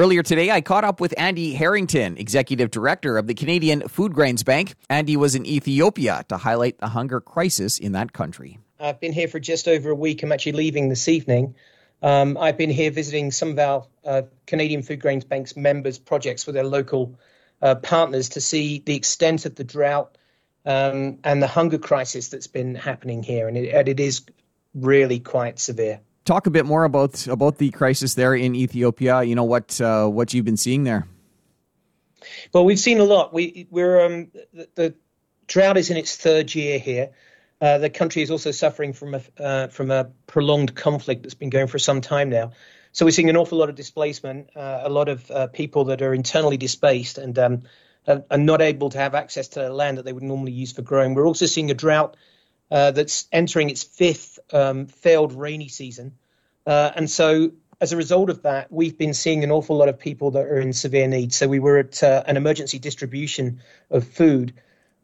Earlier today, I caught up with Andy Harrington, Executive Director of the Canadian Food Grains Bank. Andy was in Ethiopia to highlight the hunger crisis in that country. I've been here for just over a week. I'm actually leaving this evening. Um, I've been here visiting some of our uh, Canadian Food Grains Bank's members' projects with their local uh, partners to see the extent of the drought um, and the hunger crisis that's been happening here. And it, and it is really quite severe talk a bit more about about the crisis there in Ethiopia. You know what uh, what you've been seeing there. Well, we've seen a lot. We we're um, the, the, drought is in its third year here. Uh, the country is also suffering from a uh, from a prolonged conflict that's been going for some time now. So we're seeing an awful lot of displacement, uh, a lot of uh, people that are internally displaced and um, are, not able to have access to the land that they would normally use for growing. We're also seeing a drought uh, that's entering its fifth um, failed rainy season. Uh, and so, as a result of that, we've been seeing an awful lot of people that are in severe need. So, we were at uh, an emergency distribution of food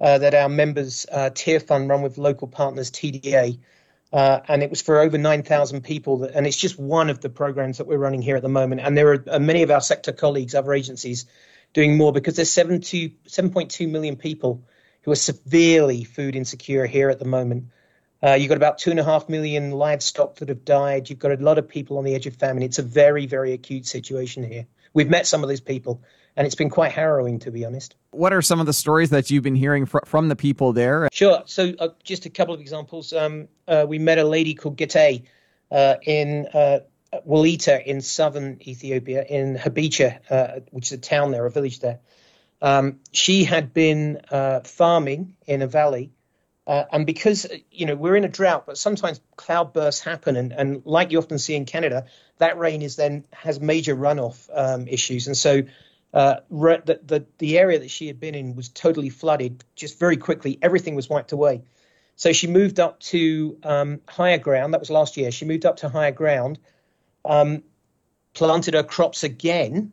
uh, that our members' uh, Tearfund run with local partners, TDA. Uh, and it was for over 9,000 people. That, and it's just one of the programs that we're running here at the moment. And there are many of our sector colleagues, other agencies, doing more because there's 7.2 million people who are severely food insecure here at the moment. Uh, you've got about two and a half million livestock that have died. You've got a lot of people on the edge of famine. It's a very, very acute situation here. We've met some of these people, and it's been quite harrowing, to be honest. What are some of the stories that you've been hearing fr- from the people there? Sure. So, uh, just a couple of examples. Um, uh, we met a lady called Gete uh, in uh, Wolaita in southern Ethiopia, in Habicha, uh, which is a town there, a village there. Um, she had been uh, farming in a valley, uh, and because you know we're in a drought, but sometimes cloud bursts happen, and, and like you often see in Canada, that rain is then has major runoff um, issues, and so uh, re- the, the the area that she had been in was totally flooded. Just very quickly, everything was wiped away. So she moved up to um, higher ground. That was last year. She moved up to higher ground, um, planted her crops again,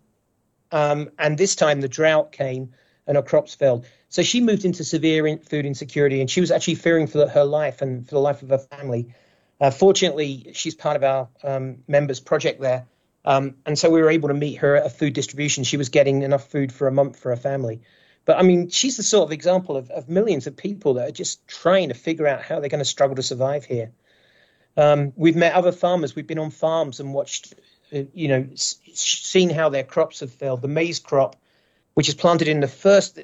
um, and this time the drought came and her crops failed. So she moved into severe in- food insecurity, and she was actually fearing for her life and for the life of her family. Uh, fortunately, she's part of our um, members project there, um, and so we were able to meet her at a food distribution. She was getting enough food for a month for her family. But I mean, she's the sort of example of, of millions of people that are just trying to figure out how they're going to struggle to survive here. Um, we've met other farmers. We've been on farms and watched you know, seen how their crops have failed. The maize crop, which is planted in the first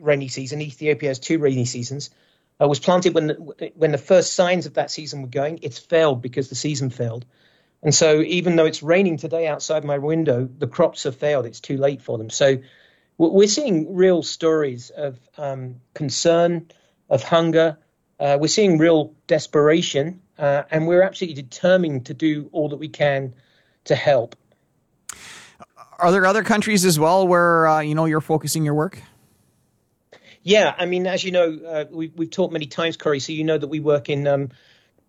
rainy season, Ethiopia has two rainy seasons, uh, was planted when the, when the first signs of that season were going. It's failed because the season failed. And so, even though it's raining today outside my window, the crops have failed. It's too late for them. So, we're seeing real stories of um, concern, of hunger. Uh, we're seeing real desperation, uh, and we're absolutely determined to do all that we can to help. Are there other countries as well where uh, you know you're focusing your work? Yeah, I mean, as you know, uh, we, we've talked many times, Corey. So you know that we work in um,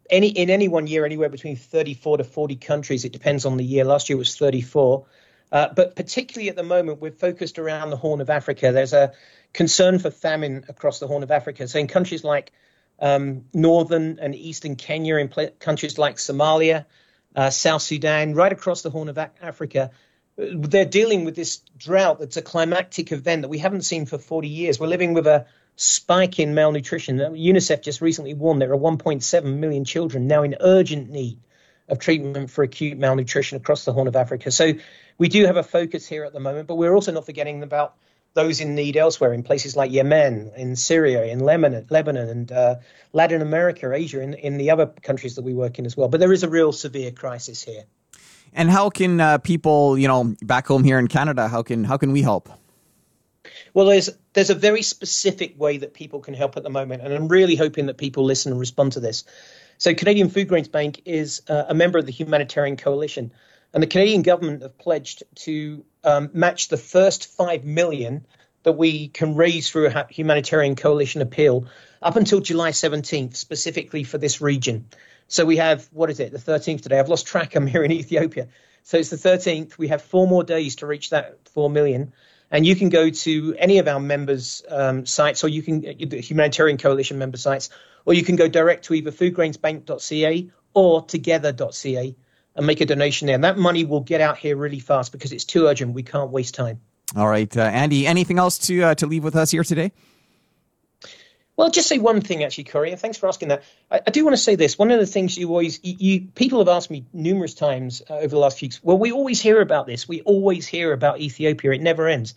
any in any one year anywhere between 34 to 40 countries. It depends on the year. Last year was 34. Uh, but particularly at the moment, we're focused around the Horn of Africa. There's a concern for famine across the Horn of Africa. So in countries like um, northern and eastern Kenya, in pl- countries like Somalia, uh, South Sudan, right across the Horn of Africa. They're dealing with this drought that's a climactic event that we haven't seen for 40 years. We're living with a spike in malnutrition. Uh, UNICEF just recently warned there are 1.7 million children now in urgent need of treatment for acute malnutrition across the Horn of Africa. So we do have a focus here at the moment, but we're also not forgetting about those in need elsewhere in places like Yemen, in Syria, in Lebanon, Lebanon and uh, Latin America, Asia, in, in the other countries that we work in as well. But there is a real severe crisis here. And how can uh, people, you know, back home here in Canada, how can how can we help? Well, there's there's a very specific way that people can help at the moment, and I'm really hoping that people listen and respond to this. So, Canadian Food Grains Bank is uh, a member of the Humanitarian Coalition, and the Canadian government have pledged to um, match the first five million that we can raise through a humanitarian coalition appeal up until July 17th, specifically for this region. So we have, what is it, the 13th today? I've lost track. I'm here in Ethiopia. So it's the 13th. We have four more days to reach that 4 million. And you can go to any of our members' um, sites, or you can, the Humanitarian Coalition member sites, or you can go direct to either foodgrainsbank.ca or together.ca and make a donation there. And that money will get out here really fast because it's too urgent. We can't waste time. All right, uh, Andy. Anything else to uh, to leave with us here today? Well, just say one thing, actually, Corey, and thanks for asking that. I, I, do want to say this. One of the things you always, you, you people have asked me numerous times uh, over the last few weeks. Well, we always hear about this. We always hear about Ethiopia. It never ends.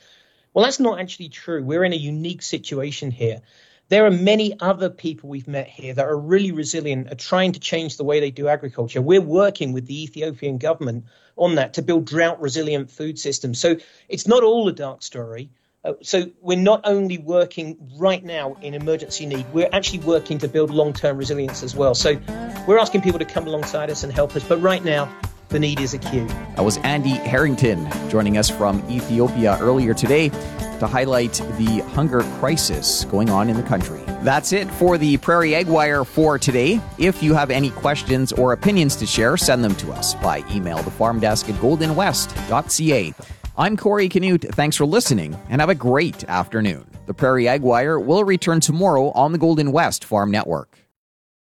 Well, that's not actually true. We're in a unique situation here. There are many other people we've met here that are really resilient, are trying to change the way they do agriculture. We're working with the Ethiopian government on that to build drought resilient food systems. So it's not all a dark story. Uh, so we're not only working right now in emergency need, we're actually working to build long-term resilience as well. So we're asking people to come alongside us and help us. But right now, the need is acute. That was Andy Harrington joining us from Ethiopia earlier today to highlight the hunger crisis going on in the country. That's it for the Prairie Ag Wire for today. If you have any questions or opinions to share, send them to us by email the farm desk at goldenwest.ca. I'm Corey Canute. Thanks for listening and have a great afternoon. The Prairie Ag Wire will return tomorrow on the Golden West Farm Network.